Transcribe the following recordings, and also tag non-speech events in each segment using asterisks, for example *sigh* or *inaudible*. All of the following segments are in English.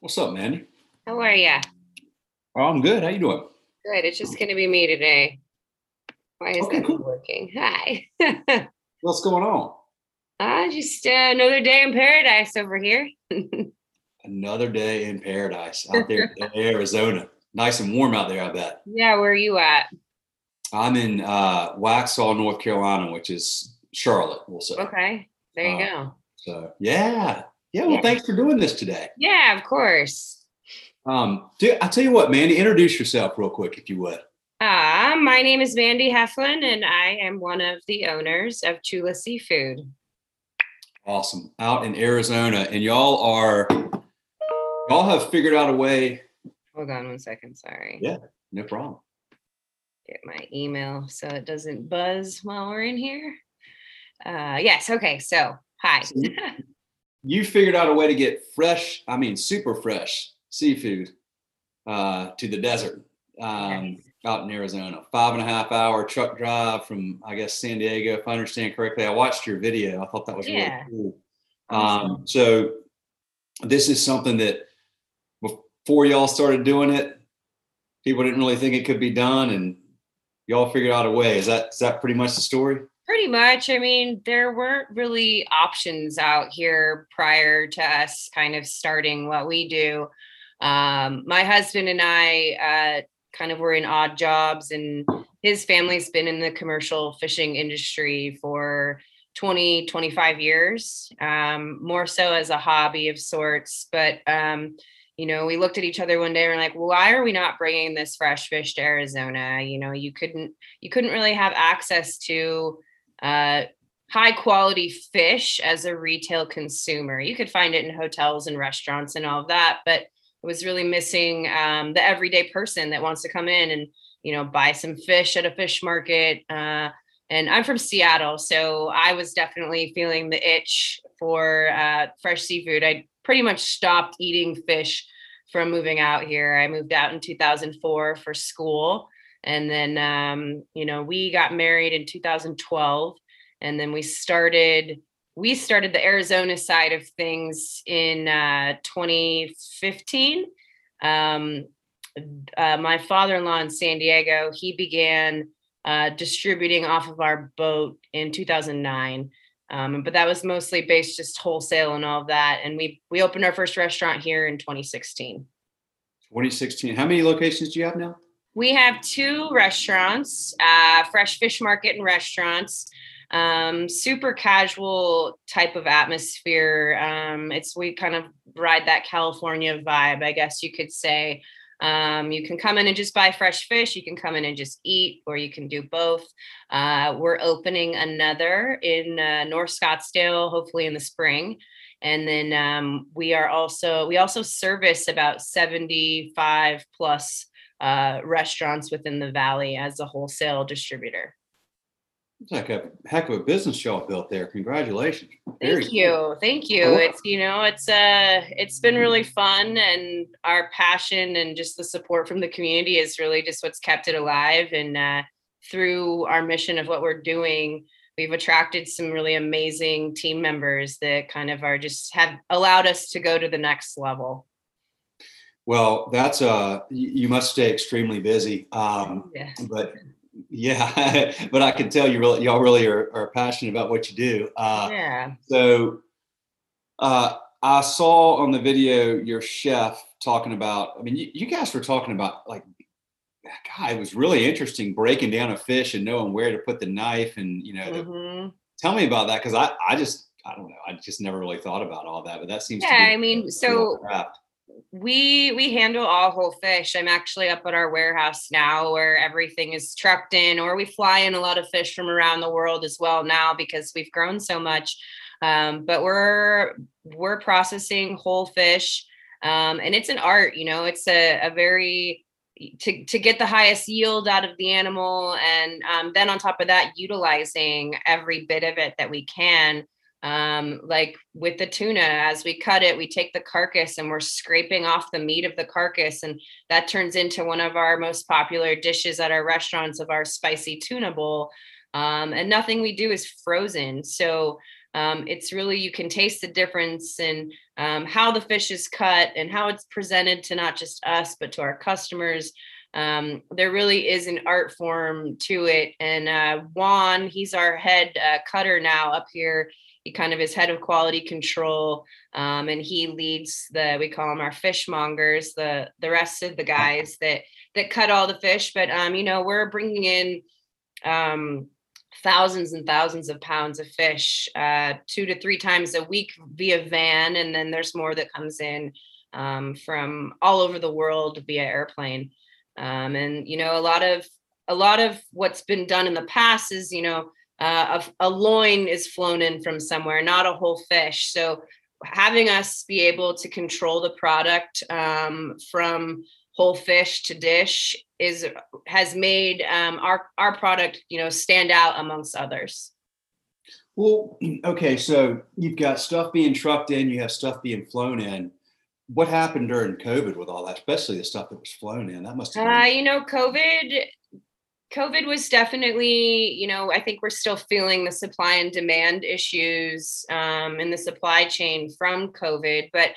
What's up, Mandy? How are you? Oh, I'm good. How you doing? Good. It's just gonna be me today. Why is Okay, that cool. working? Hi. *laughs* What's going on? Ah, just uh, another day in paradise over here. *laughs* Another day in paradise out there in *laughs* Arizona. Nice and warm out there, I bet. yeah, where are you at? I'm in uh, Waxhaw, North Carolina, which is Charlotte, we'll say. Okay. There you Uh, go. So, yeah. Yeah, well, Yeah. thanks for doing this today. Yeah, of course. Um, dude, I tell you what, Mandy, introduce yourself real quick, if you would. Uh, my name is Mandy Heflin, and I am one of the owners of Chula Seafood. Awesome. Out in Arizona, and y'all are, y'all have figured out a way. Hold on one second. Sorry. Yeah. No problem. Get my email so it doesn't buzz while we're in here. Uh, yes. Okay. So, hi. So *laughs* you figured out a way to get fresh, I mean, super fresh seafood uh, to the desert um, out in Arizona. Five and a half hour truck drive from, I guess, San Diego, if I understand correctly. I watched your video. I thought that was Yeah. really cool. Awesome. Um, so this is something that before y'all started doing it, people didn't really think it could be done, and y'all figured out a way. Is that is that pretty much the story? Pretty much. I mean, there weren't really options out here prior to us kind of starting what we do. Um, my husband and I uh, kind of were in odd jobs, and his family's been in the commercial fishing industry for 20, 25 years, um, more so as a hobby of sorts. But, um, you know, we looked at each other one day and we're like, why are we not bringing this fresh fish to Arizona? You know, you couldn't, you couldn't really have access to uh, high quality fish as a retail consumer. You could find it in hotels and restaurants and all of that, but it was really missing um, the everyday person that wants to come in and you know buy some fish at a fish market. Uh, and I'm from Seattle, so I was definitely feeling the itch for uh, fresh seafood. I pretty much stopped eating fish from moving out here. I moved out in 2004 for school and then um, you know we got married in 2012 and then we started we started the arizona side of things in uh, 2015 um, uh, my father-in-law in san diego he began uh, distributing off of our boat in 2009 um, but that was mostly based just wholesale and all of that and we we opened our first restaurant here in 2016 2016. How many locations do you have now? We have two restaurants, uh, Fresh Fish Market and restaurants. Um, super casual type of atmosphere. Um, it's we kind of ride that California vibe, I guess you could say. Um, you can come in and just buy fresh fish. You can come in and just eat, or you can do both. Uh, we're opening another in uh, North Scottsdale, hopefully in the spring and then um, we are also we also service about 75 plus uh, restaurants within the valley as a wholesale distributor It's like a heck of a business y'all built there. Congratulations. Very thank cool. you thank you Cool. it's you know it's uh it's been really fun and our passion and just the support from the community is really just what's kept it alive and uh, through our mission of what we're doing we've attracted some really amazing team members that kind of are just have allowed us to go to the next level Well, that's uh, you, must stay extremely busy. Um, yeah but yeah, *laughs* but I can tell you really, y'all really are, are passionate about what you do. Uh, yeah so uh, I saw on the video your chef talking about. I mean, you, you guys were talking about like, God, it was really interesting breaking down a fish and knowing where to put the knife and you know. the- Mhm. tell me about that because I I just I don't know I just never really thought about all that, but that seems to Yeah, I mean, so crap. We we handle all whole fish. I'm actually up at our warehouse now where everything is trucked in, or we fly in a lot of fish from around the world as well now because we've grown so much. Um, but we're we're processing whole fish, um, and it's an art. You know, it's a, a very to to get the highest yield out of the animal, and um, then on top of that, utilizing every bit of it that we can um like with the tuna as we cut it we take the carcass and we're scraping off the meat of the carcass and that turns into one of our most popular dishes at our restaurants of our spicy tuna bowl. Um, and nothing we do is frozen so um, it's really you can taste the difference in um, how the fish is cut and how it's presented to not just us but to our customers. Um, there really is an art form to it and uh, juan he's our head uh, cutter now up here he kind of is head of quality control um, and he leads the we call them our fishmongers the the rest of the guys that that cut all the fish. But um, you know we're bringing in um, thousands and thousands of pounds of fish uh, two to three times a week via van. And then there's more that comes in um, from all over the world via airplane. Um, and you know a lot of a lot of what's been done in the past is you know uh, a, a loin is flown in from somewhere not a whole fish. So having us be able to control the product um, from whole fish to dish is has made um, our our product you know stand out amongst others. Well *clears throat* okay so you've got stuff being trucked in you have stuff being flown in. What happened during covid with all that especially the stuff that was flown in? That must have been- uh, you know covid covid was definitely you know i think we're still feeling the supply and demand issues um, in the supply chain from covid but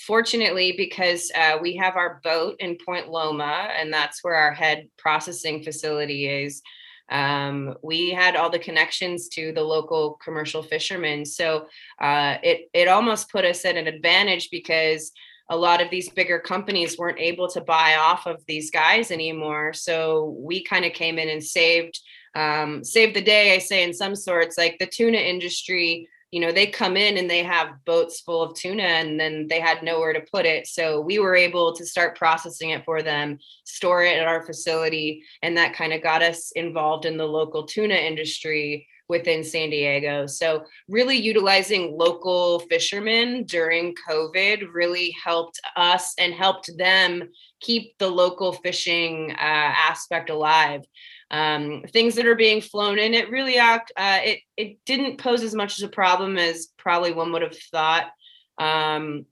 fortunately, because uh, we have our boat in Point Loma, and that's where our head processing facility is. Um, we had all the connections to the local commercial fishermen, so uh, it it almost put us at an advantage because a lot of these bigger companies weren't able to buy off of these guys anymore. So we kind of came in and saved um, saved the day. I say in some sorts, like the tuna industry you know they come in and they have boats full of tuna and then they had nowhere to put it so we were able to start processing it for them store it at our facility and that kind of got us involved in the local tuna industry within San Diego. So, really utilizing local fishermen during COVID really helped us and helped them keep the local fishing uh, aspect alive um, things that are being flown in. It really act uh, it it didn't pose as much as a problem as probably one would have thought, um,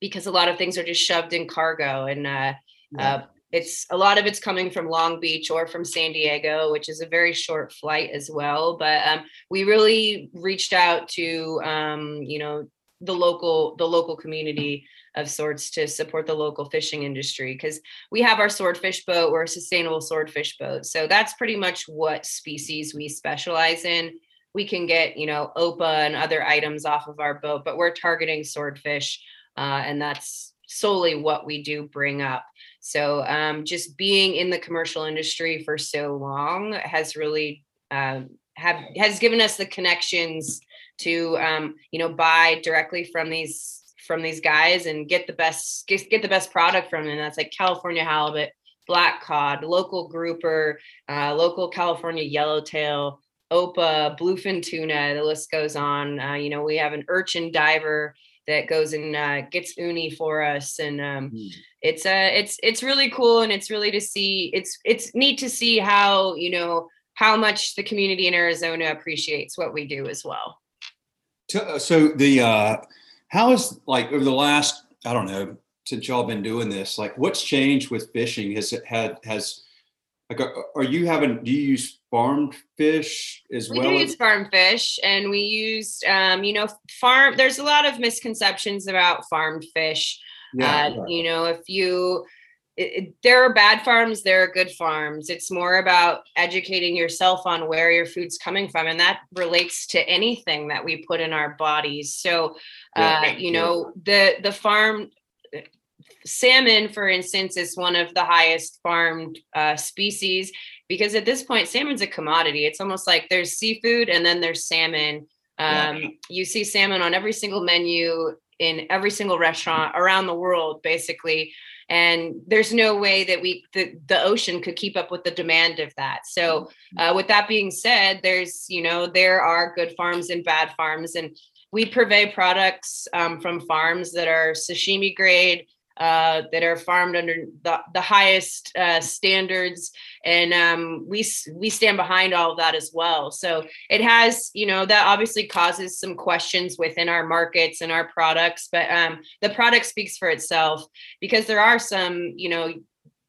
because a lot of things are just shoved in cargo, and uh, yeah. uh, it's a lot of it's coming from Long Beach or from San Diego, which is a very short flight as well. But um, we really reached out to um, you know the local the local community of sorts to support the local fishing industry because we have our swordfish boat we're a sustainable swordfish boat. So that's pretty much what species we specialize in. We can get you know opah and other items off of our boat but we're targeting swordfish uh, and that's solely what we do bring up. So um, just being in the commercial industry for so long has really um, have has given us the connections to um, you know buy directly from these from these guys and get the best get, get the best product from them. That's like California halibut, black cod, local grouper, uh, local California yellowtail, opah, bluefin tuna. The list goes on. Uh, you know, we have an urchin diver that goes and uh, gets uni for us, and um, mm. it's uh, it's it's really cool, and it's really to see. It's it's neat to see how you know how much the community in Arizona appreciates what we do as well. Uh, so the uh, how is like over the last, I don't know, since y'all been doing this, like what's changed with fishing? Has it had has like are you having do you use farmed fish as we well? We use farm fish and we used um, you know, farm there's a lot of misconceptions about farmed fish. Yeah, uh, you know, if you it, there are bad farms, there are good farms. It's more about educating yourself on where your food's coming from, and that relates to anything that we put in our bodies. So, uh, yeah, you know, the the farm salmon, for instance, is one of the highest farmed uh, species because at this point, salmon's a commodity. It's almost like there's seafood and then there's salmon. Um, yeah. You see salmon on every single menu in every single restaurant around the world, basically and there's no way that we the, the ocean could keep up with the demand of that so mm-hmm. uh, with that being said there's you know there are good farms and bad farms and we purvey products um, from farms that are sashimi grade uh, that are farmed under the, the highest uh, standards. And um, we we stand behind all of that as well. So it has you know that obviously causes some questions within our markets and our products but um, the product speaks for itself because there are some you know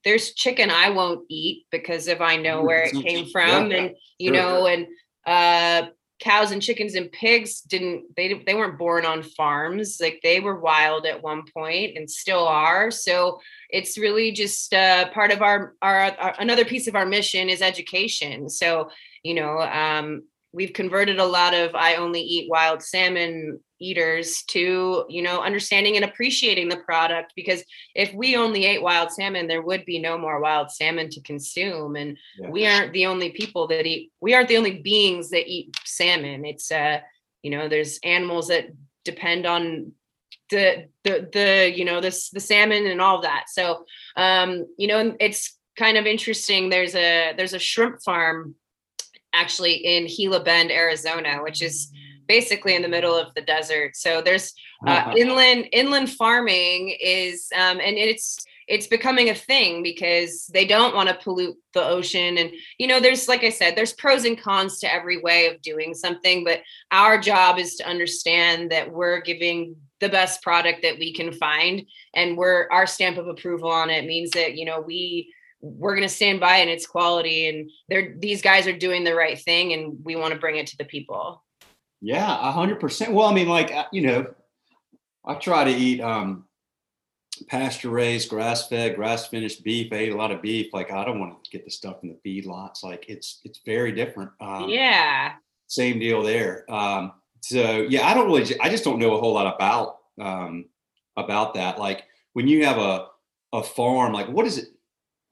there's chicken i won't eat because if i know where it came from yeah, and you sure. know and uh cows and chickens and pigs didn't they they weren't born on farms. Like they were wild at one point and still are. So it's really just uh, part of our, our, our another piece of our mission is education. So you know um, we've converted a lot of i only eat wild salmon eaters to you know understanding and appreciating the product because if we only ate wild salmon there would be no more wild salmon to consume and yeah. we aren't the only people that eat we aren't the only beings that eat salmon it's uh you know there's animals that depend on the the the you know this the salmon and all that so um you know it's kind of interesting there's a there's a shrimp farm actually in Gila Bend Arizona which is basically in the middle of the desert. So there's uh, uh-huh. inland inland farming is um, and it's it's becoming a thing because they don't want to pollute the ocean and you know there's like i said there's pros and cons to every way of doing something but our job is to understand that we're giving the best product that we can find and we're our stamp of approval on it means that you know we we're going to stand by in its quality and they're these guys are doing the right thing and we want to bring it to the people yeah, a hundred percent. Well, I mean, like uh, you know, I try to eat um, pasture raised, grass fed, grass finished beef. I ate a lot of beef. Like I don't want to get the stuff from the feedlots. Like it's it's very different. Um, yeah. Same deal there. Um, so yeah, I don't really. I just don't know a whole lot about um, about that. Like when you have a a farm, like what is it?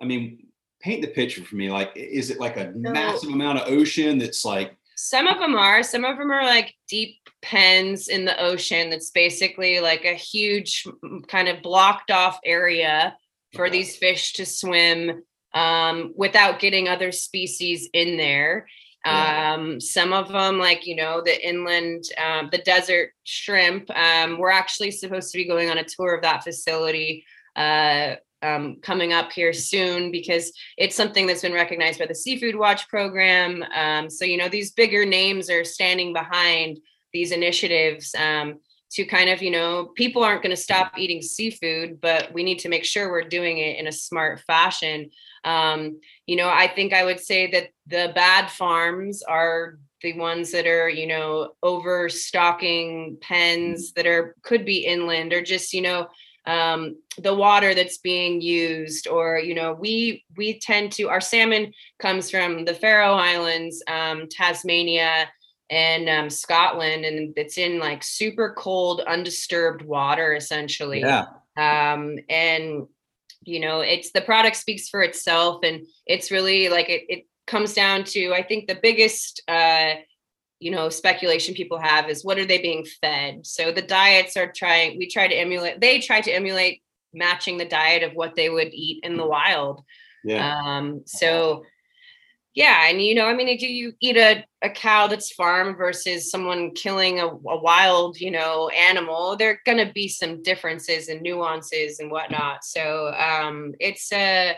I mean, paint the picture for me. Like, is it like a massive amount of ocean that's like some of them are. Some of them are like deep pens in the ocean that's basically like a huge kind of blocked off area for okay. these fish to swim um, without getting other species in there. Yeah. Um, some of them, like, you know, the inland, um, the desert shrimp, um, we're actually supposed to be going on a tour of that facility uh, um, coming up here soon because it's something that's been recognized by the Seafood Watch program. Um, so, you know, these bigger names are standing behind these initiatives um, to kind of, you know, people aren't going to stop eating seafood, but we need to make sure we're doing it in a smart fashion. Um, you know, I think I would say that the bad farms are the ones that are you know overstocking pens that are could be inland or just you know um, the water that's being used or you know we we tend to our salmon comes from the faroe islands um, tasmania and um, scotland and it's in like super cold undisturbed water essentially yeah. um, and you know it's the product speaks for itself and it's really like it, it comes down to i think the biggest uh, you know speculation people have is what are they being fed? So the diets are trying we try to emulate they try to emulate matching the diet of what they would eat in the wild. Yeah. Um so yeah and you know i mean if you eat a, a cow that's farm versus someone killing a, a wild you know animal? There are going to be some differences and nuances and whatnot. So um it's a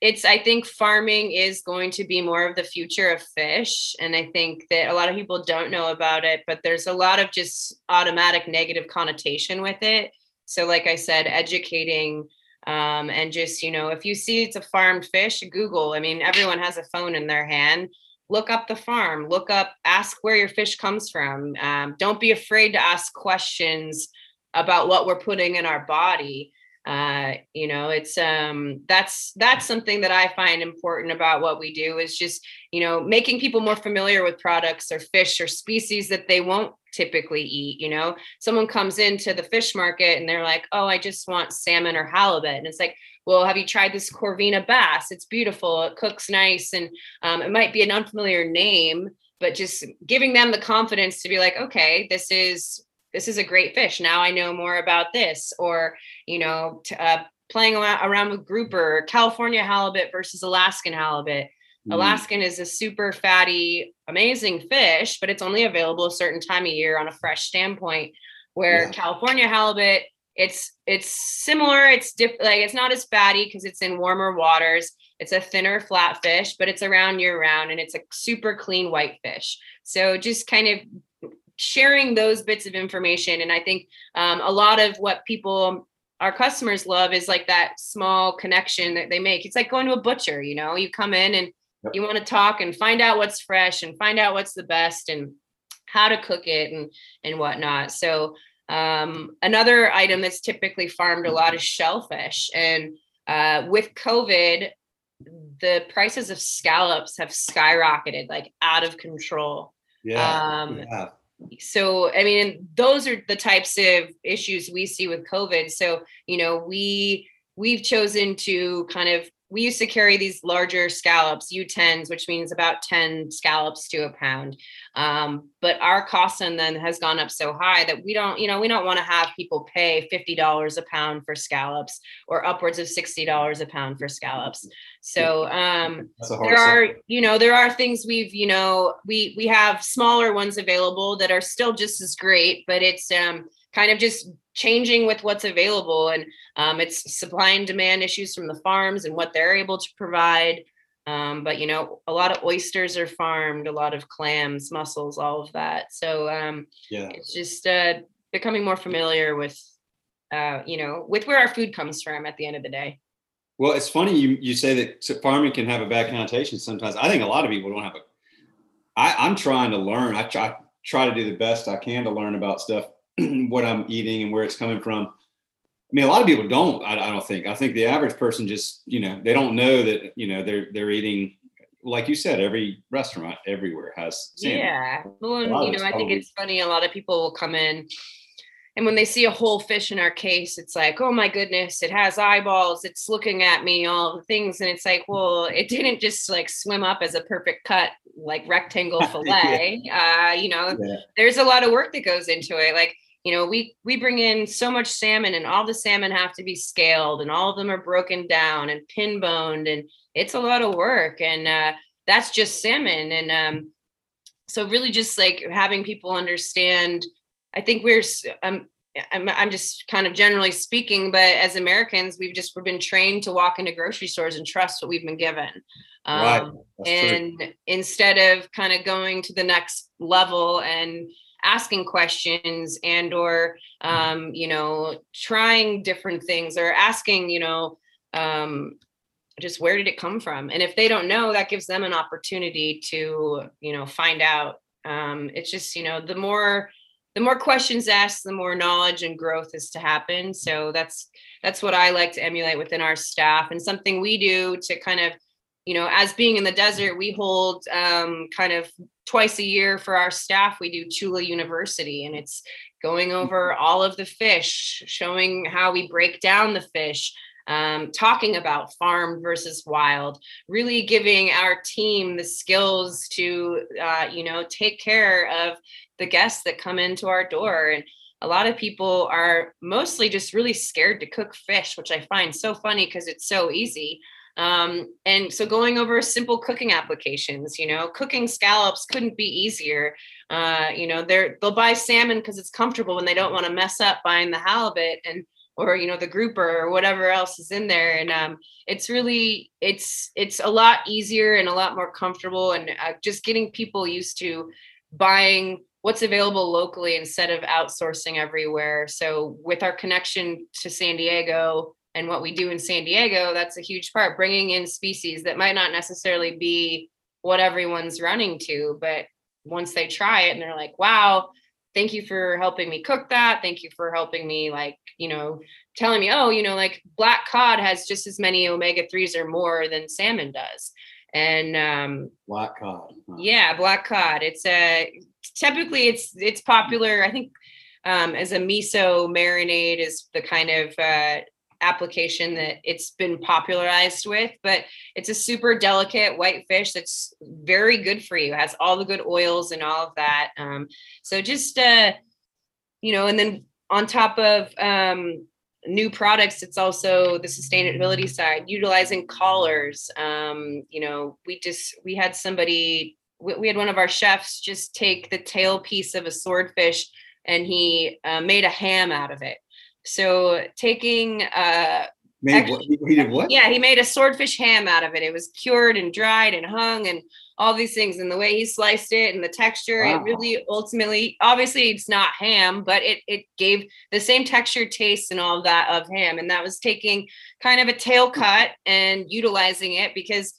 it's i think farming is going to be more of the future of fish and i think that a lot of people don't know about it but there's a lot of just automatic negative connotation with it. So like i said educating um, and just you know if you see it's a farmed fish google i mean everyone has a phone in their hand. Look up the farm look up ask where your fish comes from um, don't be afraid to ask questions about what we're putting in our body uh, you know it's um that's that's something that i find important about what we do is just you know making people more familiar with products or fish or species that they won't typically eat you know? Someone comes into the fish market and they're like oh i just want salmon or halibut. And it's like well have you tried this corvina bass? It's beautiful. It cooks nice and um, it might be an unfamiliar name but just giving them the confidence to be like okay this is this is a great fish. Now I know more about this. Or, you know, t- uh, playing around with grouper, California halibut versus Alaskan halibut. Mm. Alaskan is a super fatty, amazing fish, but it's only available a certain time of year on a fresh standpoint. Where yeah. California halibut, it's it's similar. It's diff- like it's not as fatty because it's in warmer waters. It's a thinner flat fish, but it's around year round and it's a super clean white fish. So just kind of sharing those bits of information. And I think um, a lot of what people, our customers love is like that small connection that they make. It's like going to a butcher, you know, you come in and yep. you want to talk and find out what's fresh and find out what's the best and how to cook it and and whatnot. So um, another item that's typically farmed a lot is shellfish. And uh, with COVID, the prices of scallops have skyrocketed like out of control. Yeah. Um, yeah. So, I mean, those are the types of issues we see with COVID. So, you know, we we've chosen to kind of we used to carry these larger scallops, U10s, which means about 10 scallops to a pound. Um, but our cost on them has gone up so high that we don't, you know, we don't want to have people pay $50 a pound for scallops or upwards of $60 a pound for scallops. So um, there are, you know, there are things we've, you know, we we have smaller ones available that are still just as great, but it's um, kind of just changing with what's available. And um, it's supply and demand issues from the farms and what they're able to provide. Um, but you know a lot of oysters are farmed a lot of clams mussels all of that. So um, yeah. it's just uh, becoming more familiar with uh, you know with where our food comes from at the end of the day. Well it's funny you, you say that farming can have a bad connotation sometimes. I think a lot of people don't have a I, i'm trying to learn. I try, try to do the best i can to learn about stuff *clears throat* what I'm eating and where it's coming from. I mean, a lot of people don't. I, I, don't think. I think the average person just, you know, they don't know that, you know, they're they're eating, like you said, every restaurant everywhere has. Salmon. Yeah. Well, you know, I think it's funny. A lot of people will come in, and when they see a whole fish in our case, it's like, oh my goodness, it has eyeballs. It's looking at me, all the things, and it's like, well, it didn't just like swim up as a perfect cut, like rectangle *laughs* fillet. yeah. uh, you know, yeah. there's a lot of work that goes into it. Like you know we we bring in so much salmon and all the salmon have to be scaled and all of them are broken down and pin boned and it's a lot of work and uh, that's just salmon and um, so really just like having people understand i think we're um, I'm, I'm just kind of generally speaking but as americans we've just we've been trained to walk into grocery stores and trust what we've been given um, right. and true. instead of kind of going to the next level and asking questions and or um, you know trying different things or asking you know um, just where did it come from? And if they don't know that gives them an opportunity to you know find out. Um, it's just you know the more the more questions asked the more knowledge and growth is to happen. So that's that's what i like to emulate within our staff and something we do to kind of you know, as being in the desert, we hold um, kind of twice a year for our staff. We do Chula University, and it's going over all of the fish, showing how we break down the fish, um, talking about farm versus wild, really giving our team the skills to, uh, you know, take care of the guests that come into our door. And a lot of people are mostly just really scared to cook fish, which I find so funny because it's so easy. Um, and so going over simple cooking applications, you know, cooking scallops couldn't be easier. Uh, you know, they're they'll buy salmon because it's comfortable when they don't want to mess up buying the halibut and or you know the grouper or whatever else is in there and um, it's really it's it's a lot easier and a lot more comfortable and uh, just getting people used to buying what's available locally instead of outsourcing everywhere so with our connection to san diego and what we do in San Diego, that's a huge part, bringing in species that might not necessarily be what everyone's running to, but once they try it and they're like, wow, thank you for helping me cook that. Thank you for helping me, like, you know, telling me, oh, you know, like black cod has just as many omega 3s or more than salmon does. And um black cod. Huh. Yeah, black cod. It's a typically it's it's popular, I think um as a miso marinade is the kind of uh application that it's been popularized with, but it's a super delicate white fish that's very good for you. Has all the good oils and all of that. Um, so just uh, you know, and then on top of um, new products, it's also the sustainability side, utilizing collars. Um, you know, we just we had somebody we, had one of our chefs just take the tail piece of a swordfish and he uh, made a ham out of it so taking uh made what? he did what? Yeah, he made a swordfish ham out of it. It was cured and dried and hung and all these things. And the way he sliced it and the texture, wow. it really ultimately, obviously, it's not ham, but it it gave the same texture, taste, and all that of ham. And that was taking kind of a tail cut and utilizing it because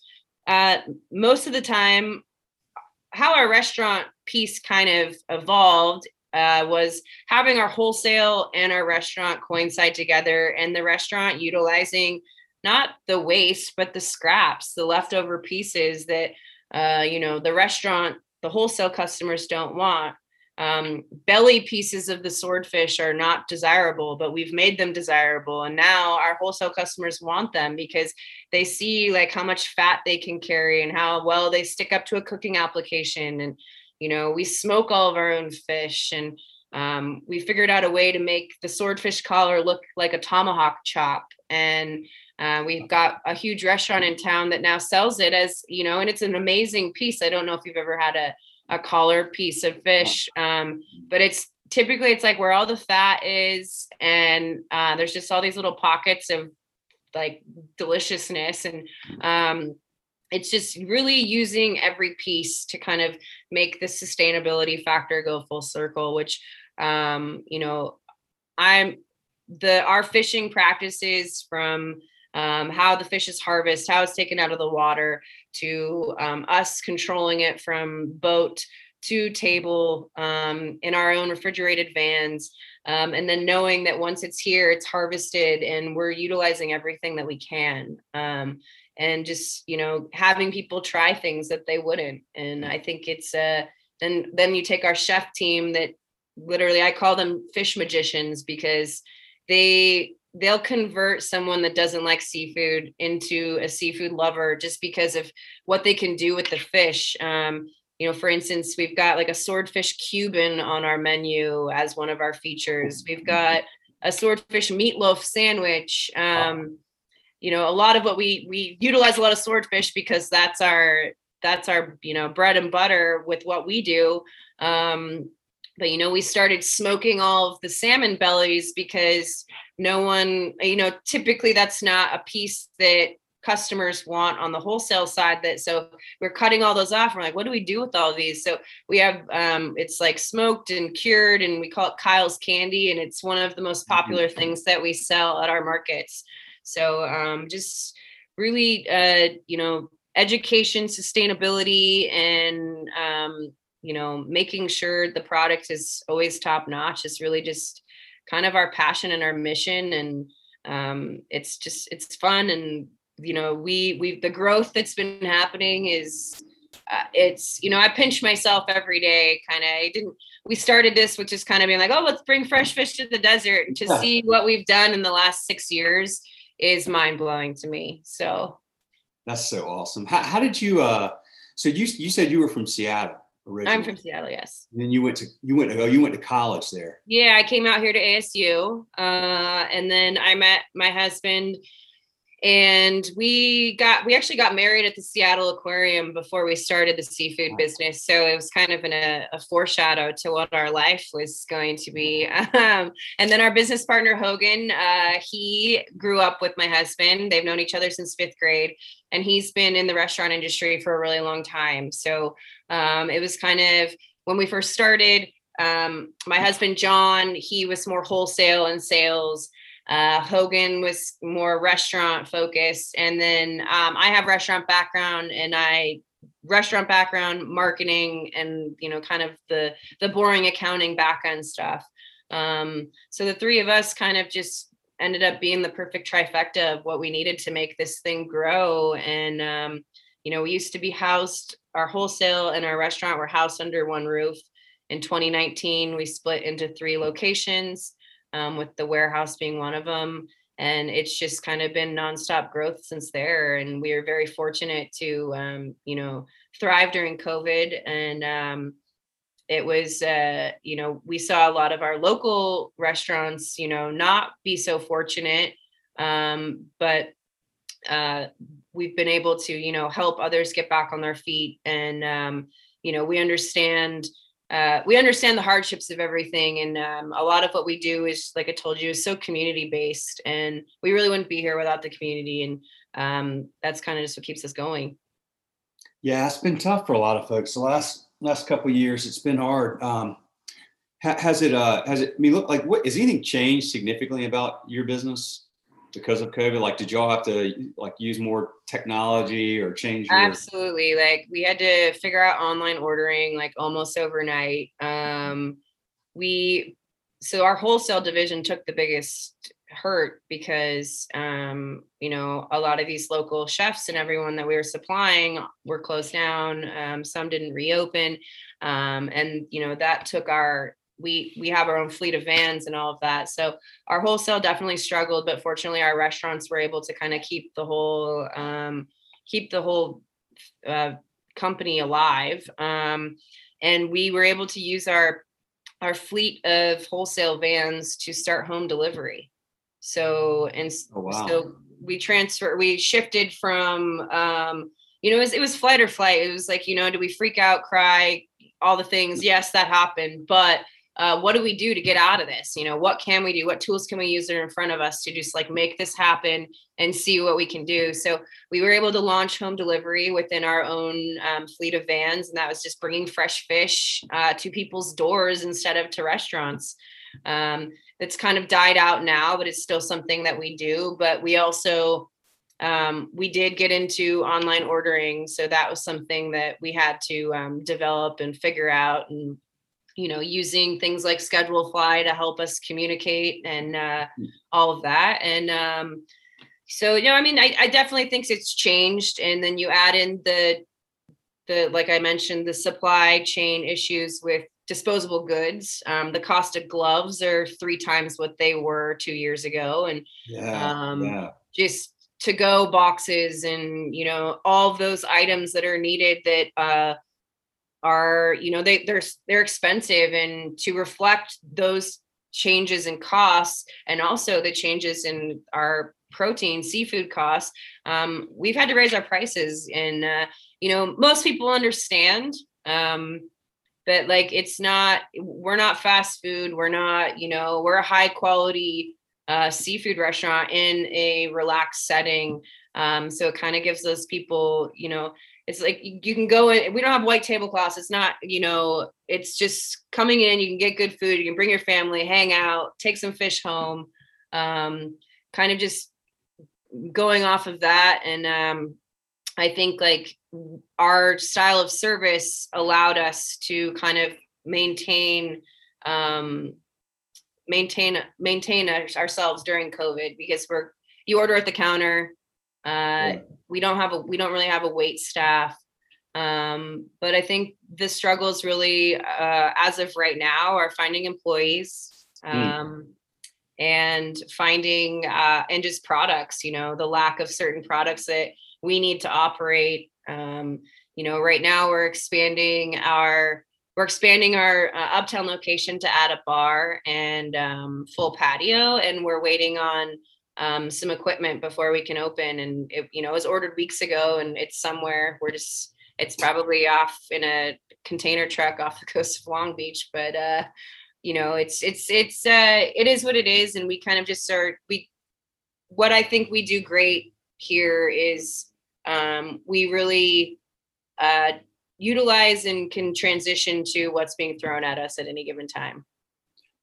uh, most of the time, how our restaurant piece kind of evolved uh, was having our wholesale and our restaurant coincide together, and the restaurant utilizing not the waste but the scraps, the leftover pieces that uh, you know the restaurant, the wholesale customers don't want. Um, belly pieces of the swordfish are not desirable, but we've made them desirable, and now our wholesale customers want them because they see like how much fat they can carry and how well they stick up to a cooking application and you know we smoke all of our own fish and um, we figured out a way to make the swordfish collar look like a tomahawk chop. And uh, we've got a huge restaurant in town that now sells it as you know and it's an amazing piece. I don't know if you've ever had a, a collar piece of fish um, but it's typically it's like where all the fat is and uh, there's just all these little pockets of like deliciousness and um, it's just really using every piece to kind of make the sustainability factor go full circle which um, you know i'm the our fishing practices from um, how the fish is harvested how it's taken out of the water to um, us controlling it from boat to table um, in our own refrigerated vans um, and then knowing that once it's here it's harvested and we're utilizing everything that we can um, and just you know having people try things that they wouldn't. And i think it's uh and then you take our chef team that literally i call them fish magicians because they they'll convert someone that doesn't like seafood into a seafood lover just because of what they can do with the fish. Um, you know for instance we've got like a swordfish cuban on our menu as one of our features. We've got a swordfish meatloaf sandwich. Um, you know a lot of what we we utilize a lot of swordfish because that's our that's our you know bread and butter with what we do. Um but you know we started smoking all of the salmon bellies because no one you know typically that's not a piece that customers want on the wholesale side that so we're cutting all those off. We're like what do we do with all these? So we have um it's like smoked and cured and we call it kyle's candy and it's one of the most popular things that we sell at our markets so um, just really, uh, you know, education, sustainability, and um, you know, making sure the product is always top notch is really just kind of our passion and our mission. And um, it's just it's fun and you know we we the growth that's been happening is uh, it's you know i pinch myself every day kind of i didn't we started this with just kind of being like oh let's bring fresh fish to the desert to yeah. see what we've done in the last six years is mind blowing to me. So that's so awesome. How, how did you? uh So you you said you were from Seattle. Originally. I'm from Seattle, yes. And then you went to you went to oh, you went to college there. Yeah, I came out here to ASU, uh, and then I met my husband and we got we actually got married at the seattle aquarium before we started the seafood business. So it was kind of in a, a foreshadow to what our life was going to be. *laughs* Um, and then our business partner hogan uh, he grew up with my husband. They've known each other since fifth grade and he's been in the restaurant industry for a really long time. So um, it was kind of when we first started um, my husband john he was more wholesale and sales uh, Hogan was more restaurant focused, and then um, I have restaurant background, and I restaurant background, marketing, and you know, kind of the the boring accounting back end stuff. Um, so the three of us kind of just ended up being the perfect trifecta of what we needed to make this thing grow. And um, you know, we used to be housed, our wholesale and our restaurant were housed under one roof. In 2019, we split into three locations um, with the warehouse being one of them. And it's just kind of been nonstop growth since there. And we are very fortunate to, um, you know, thrive during COVID. And um, it was, uh, you know, we saw a lot of our local restaurants, you know, not be so fortunate. Um, but uh, we've been able to, you know, help others get back on their feet. And, um, you know, we understand uh, we understand the hardships of everything and um, a lot of what we do is like i told you is so community based and we really wouldn't be here without the community and um, that's kind of just what keeps us going. Yeah it's been tough for a lot of folks. The last last couple years it's been hard. Um, ha- has it uh has it I mean look like what has anything changed significantly about your business because of COVID? Like, did y'all have to like use more technology or change? Your- Absolutely. Like we had to figure out online ordering like almost overnight. Um, we so our wholesale division took the biggest hurt because um, you know a lot of these local chefs and everyone that we were supplying were closed down. Um, some didn't reopen, um, and you know that took our we we have our own fleet of vans and all of that. So our wholesale definitely struggled, but fortunately our restaurants were able to kind of keep the whole um, keep the whole uh, company alive. Um, and we were able to use our our fleet of wholesale vans to start home delivery. So and Oh, wow. so we transfer we shifted from um, you know it was, it was flight or flight. It was like you know do we freak out, cry, all the things? Yes, that happened, but uh, what do we do to get out of this? You know, what can we do? What tools can we use that are in front of us to just like make this happen and see what we can do? So we were able to launch home delivery within our own um, fleet of vans, and that was just bringing fresh fish uh, to people's doors instead of to restaurants. Um, it's kind of died out now, but it's still something that we do. But we also um, we did get into online ordering, so that was something that we had to um, develop and figure out and you know, using things like ScheduleFly to help us communicate and uh, all of that. And um, so, you know, I mean, I, I definitely think it's changed. And then you add in the, the, like I mentioned, the supply chain issues with disposable goods. Um, the cost of gloves are three times what they were two years ago. And Yeah. um, yeah. just to go boxes and you know all those items that are needed that uh are you know they they're they're expensive and to reflect those changes in costs and also the changes in our protein seafood costs um, we've had to raise our prices and uh, you know most people understand um, but like it's not we're not fast food we're not you know we're a high quality uh, seafood restaurant in a relaxed setting um, so it kind of gives those people you know it's like you can go in we don't have white tablecloths it's not you know it's just coming in you can get good food you can bring your family hang out take some fish home um, kind of just going off of that and um, i think like our style of service allowed us to kind of maintain um, maintain maintain ourselves during covid because we're you order at the counter uh, Yeah. we don't have a we don't really have a wait staff. Um, but i think the struggles really uh, as of right now are finding employees um, and finding uh, and just products you know the lack of certain products that we need to operate. Um, you know right now we're expanding our we're expanding our uh, uptown location to add a bar and um, full patio and we're waiting on um, some equipment before we can open and it you know it was ordered weeks ago and it's somewhere we're just it's probably off in a container truck off the *laughs* coast of long beach but uh you know it's it's it's uh it is what it is and we kind of just start we what i think we do great here is um we really uh utilize and can transition to what's being thrown at us at any given time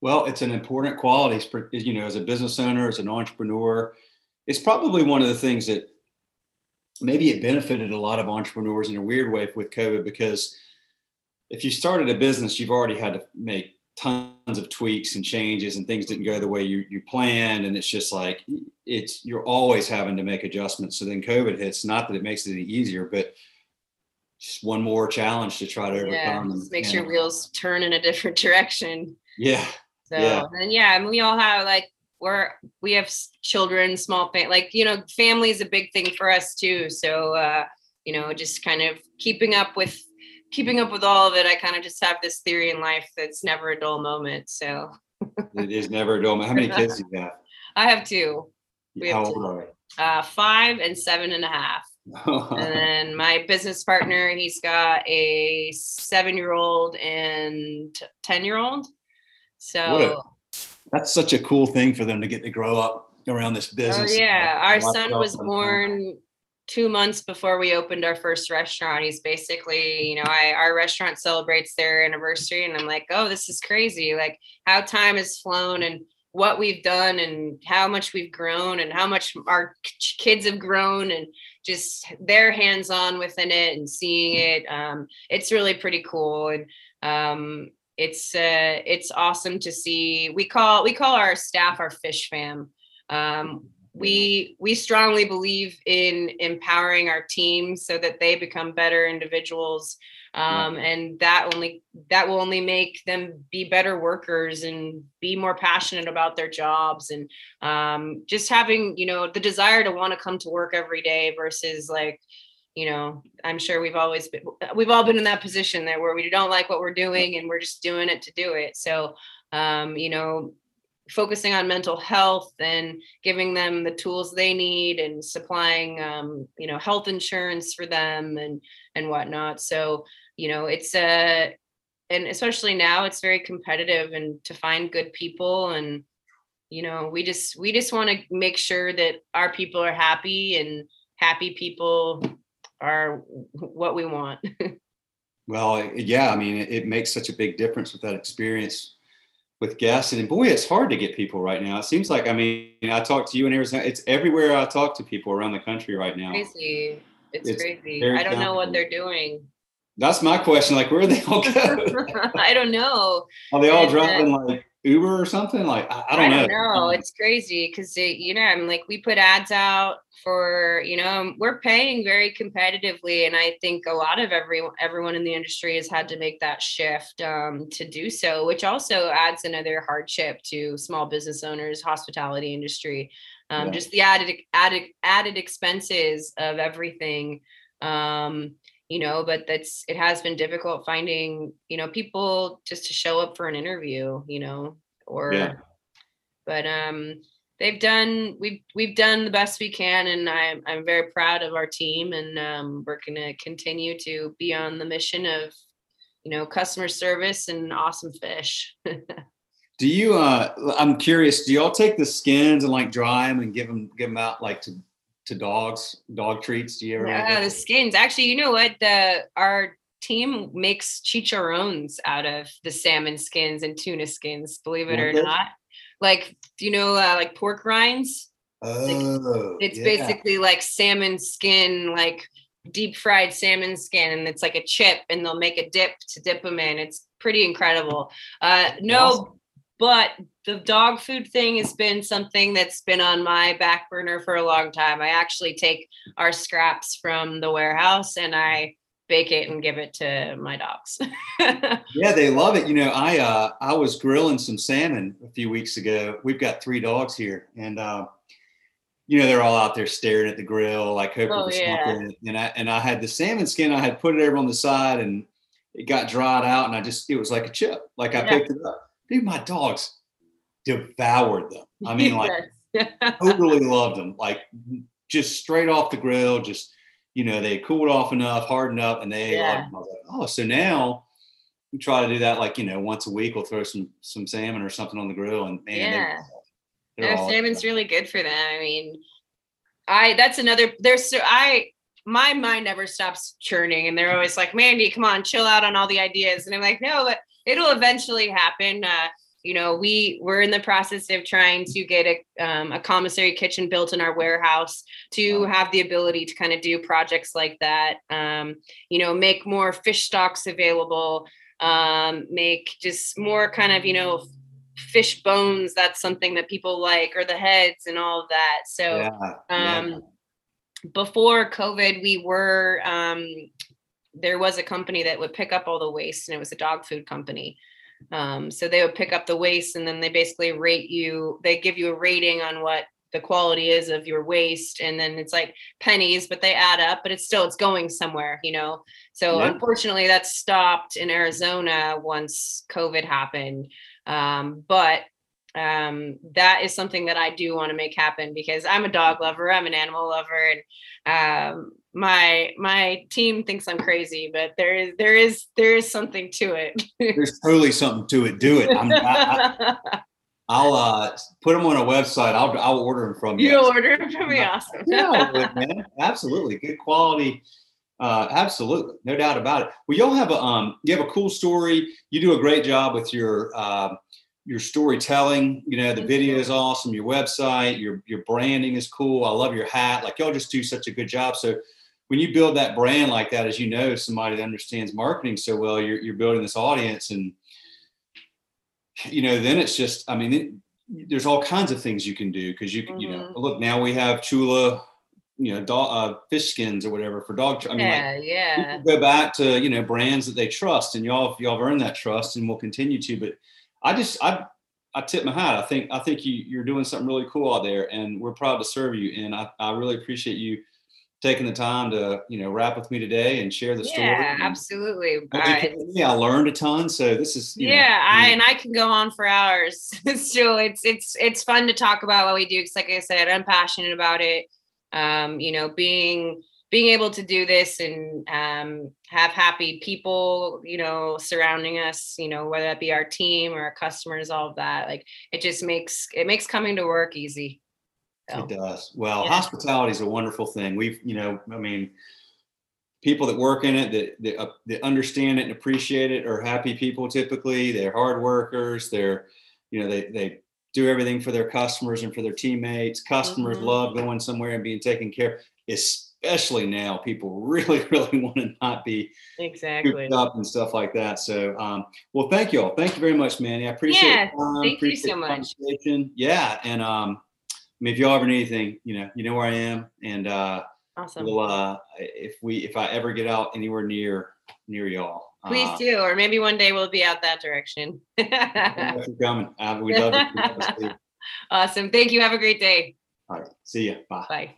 Well, it's an important quality, you know, as a business owner, as an entrepreneur. It's probably one of the things that maybe it benefited a lot of entrepreneurs in a weird way with COVID because if you started a business, you've already had to make tons of tweaks and changes and things didn't go the way you, you planned. And it's just like, it's, you're always having to make adjustments. So then COVID hits, not that it makes it any easier, but just one more challenge to try to yeah overcome. just makes your wheels turn in a different *laughs* direction Yeah. So Yeah. and yeah, and we all have like we're we have children, small fam like you know, family is a big thing for us too. So uh, you know, just kind of keeping up with keeping up with all of it. I kind of just have this theory in life that's never a dull moment. So *laughs* It is never a dull moment. How many kids do you have? I have two, We have How two. old are uh, five and seven and a half. *laughs* And then my business partner, he's got a seven-year-old and ten-year-old. So That's such a cool thing for them to get to grow up around this Oh business. yeah, our son was born two months before we opened our first restaurant. He's basically, you know, I our restaurant celebrates their anniversary, and I'm like, oh, this is crazy! Like how time has flown, and what we've done and how much we've grown and how much our kids have grown and just their hands on within it and seeing it um, it's really pretty cool and um, it's uh, it's awesome to see. We call we call our staff our fish fam. Um, we we strongly believe in empowering our team so that they become better individuals. Um, and that only that will only make them be better workers and be more passionate about their jobs and um, just having you know the desire to want to come to work every day versus like you know i'm sure we've always been we've all been in that position there where we don't like what we're doing and we're just doing it to do it. So um, you know focusing on mental health and giving them the tools they need and supplying um, you know health insurance for them and and whatnot. So you know it's a and especially now it's very competitive and to find good people and you know we just we just want to make sure that our people are happy and happy people are what we want. *laughs* Well yeah i mean it, it makes such a big difference with that experience with guests and boy it's hard to get people right now. It seems like i mean i talk to you in arizona it's everywhere i talk to people around the country right now. Crazy. It's, it's crazy. i don't know what they're doing. That's my question like where are they all *laughs* going i don't know. Are they all and, driving uh, like uber or something like i, I don't, know. I don't know. know it's crazy because you know i'm like we put ads out for you know we're paying very competitively and i think a lot of everyone everyone in the industry has had to make that shift um, to do so which also adds another hardship to small business owners hospitality industry um, yeah. just the added added added expenses of everything um, you know but that's it has been difficult finding you know people just to show up for an interview you know or yeah. but um they've done we've we've done the best we can and i'm i'm very proud of our team and um, we're going to continue to be on the mission of you know customer service and awesome fish *laughs* do you uh i'm curious do y'all take the skins and like dry them and give them give them out like to to dogs dog treats? Do you ever yeah the skins. Actually you know what? The our team makes chicharrones out of the salmon skins and tuna skins believe it or not. Like you know uh, like pork rinds? Oh like, it's yeah. basically like salmon skin like deep fried salmon skin and it's like a chip and they'll make a dip to dip them in. It's pretty incredible. Uh no awesome. But the dog food thing has been something that's been on my back burner for a long time i actually take our scraps from the warehouse and i bake it and give it to my dogs. *laughs* yeah, they love it. You know, I uh, I was grilling some salmon a few weeks ago. We've got three dogs here, and uh, you know they're all out there staring at the grill, like hoping oh, for yeah. something. And I and I had the salmon skin. I had put it over on the side, and it got dried out, and I just it was like a chip. Like I yeah. picked it up. Dude, my dogs devoured them. I mean, like *laughs* totally loved them. Like just straight off the grill, just you know, they cooled off enough, hardened up, and they yeah. like, oh, so now we try to do that like, you know, once a week. We'll throw some some salmon or something on the grill, and man, yeah, they're, they're salmon's really good for them. I mean, I that's another. There's so I my mind never stops churning, and they're always like, Mandy, come on, chill out on all the ideas, and I'm like, no, but it'll eventually happen. Uh, you know we we're in the process of trying to get a, um, a commissary kitchen built in our warehouse to have the ability to kind of do projects like that um, you know make more fish stocks available um, make just more kind of you know fish bones that's something that people like or the heads and all of that so yeah, yeah. Um, before covid we were um, there was a company that would pick up all the waste and it was a dog food company. Um, so they would pick up the waste and then they basically rate you, they give you a rating on what the quality is of your waste and then it's like pennies but they add up but it's still it's going somewhere you know? So unfortunately that stopped in arizona once covid happened. Um, but um, that is something that i do want to make happen because i'm a dog lover i'm an animal lover and um, my my team thinks I'm crazy, but there is there is there is something to it. There's totally something to it. Do it. I'm, I, will uh, put them on a website. I'll I'll order them from you. You order them from me. Awesome. yeah, *laughs* man. Absolutely, good quality. Uh, absolutely, no doubt about it. Well, y'all have a um, you have a cool story. You do a great job with your uh, your storytelling. You know, the video is awesome. Your website, your your branding is cool. I love your hat. Like y'all just do such a good job. So when you build that brand like that, as you know, somebody that understands marketing so well, you're you're building this audience, and you know, then it's just. I mean, it, there's all kinds of things you can do because you can, you know, Mhm. look now we have Chula, you know, dog, uh, fish skins or whatever for dog. tr- I mean, like, yeah, yeah. go back to you know brands that they trust and y'all y'all have earned that trust and will continue to but i just i i tip my hat i think i think you you're doing something really cool out there and we're proud to serve you and i, I really appreciate you taking the time to you know rap with me today and share the story Yeah, absolutely. I- me. I learned a ton so this is you know, yeah, I and I can go on for hours. *laughs* so it's it's it's fun to talk about what we do. Because like I said, I'm passionate about it. Um, you know, being being able to do this and um, have happy people, you know, surrounding us, you know, whether that be our team or our customers, all of that, like it just makes it makes coming to work easy. So, It does. Well, Yeah. hospitality is a wonderful thing. We've, you know, I mean, people that work in it that that, uh, that understand it and appreciate it are happy people. Typically, they're hard workers. They're, you know, they they do everything for their customers and for their teammates. Customers Mhm. love going somewhere and being taken care. of. Especially now, people really, *laughs* really want to not be exactly. up and stuff like that. So, um, well, thank you all. Thank you very much, Manny. I appreciate Yeah, time, thank you appreciate so much. Yeah, and um, I mean, if y'all ever need anything, you know, you know where I am, and uh, Awesome. we'll uh, if we if I ever get out anywhere near near y'all, Please uh, do, or maybe one day we'll be out that direction. thanks for *laughs* coming. Uh, we love it. We love to see you. awesome. Thank you. Have a great day. All right, see ya. Bye. Bye.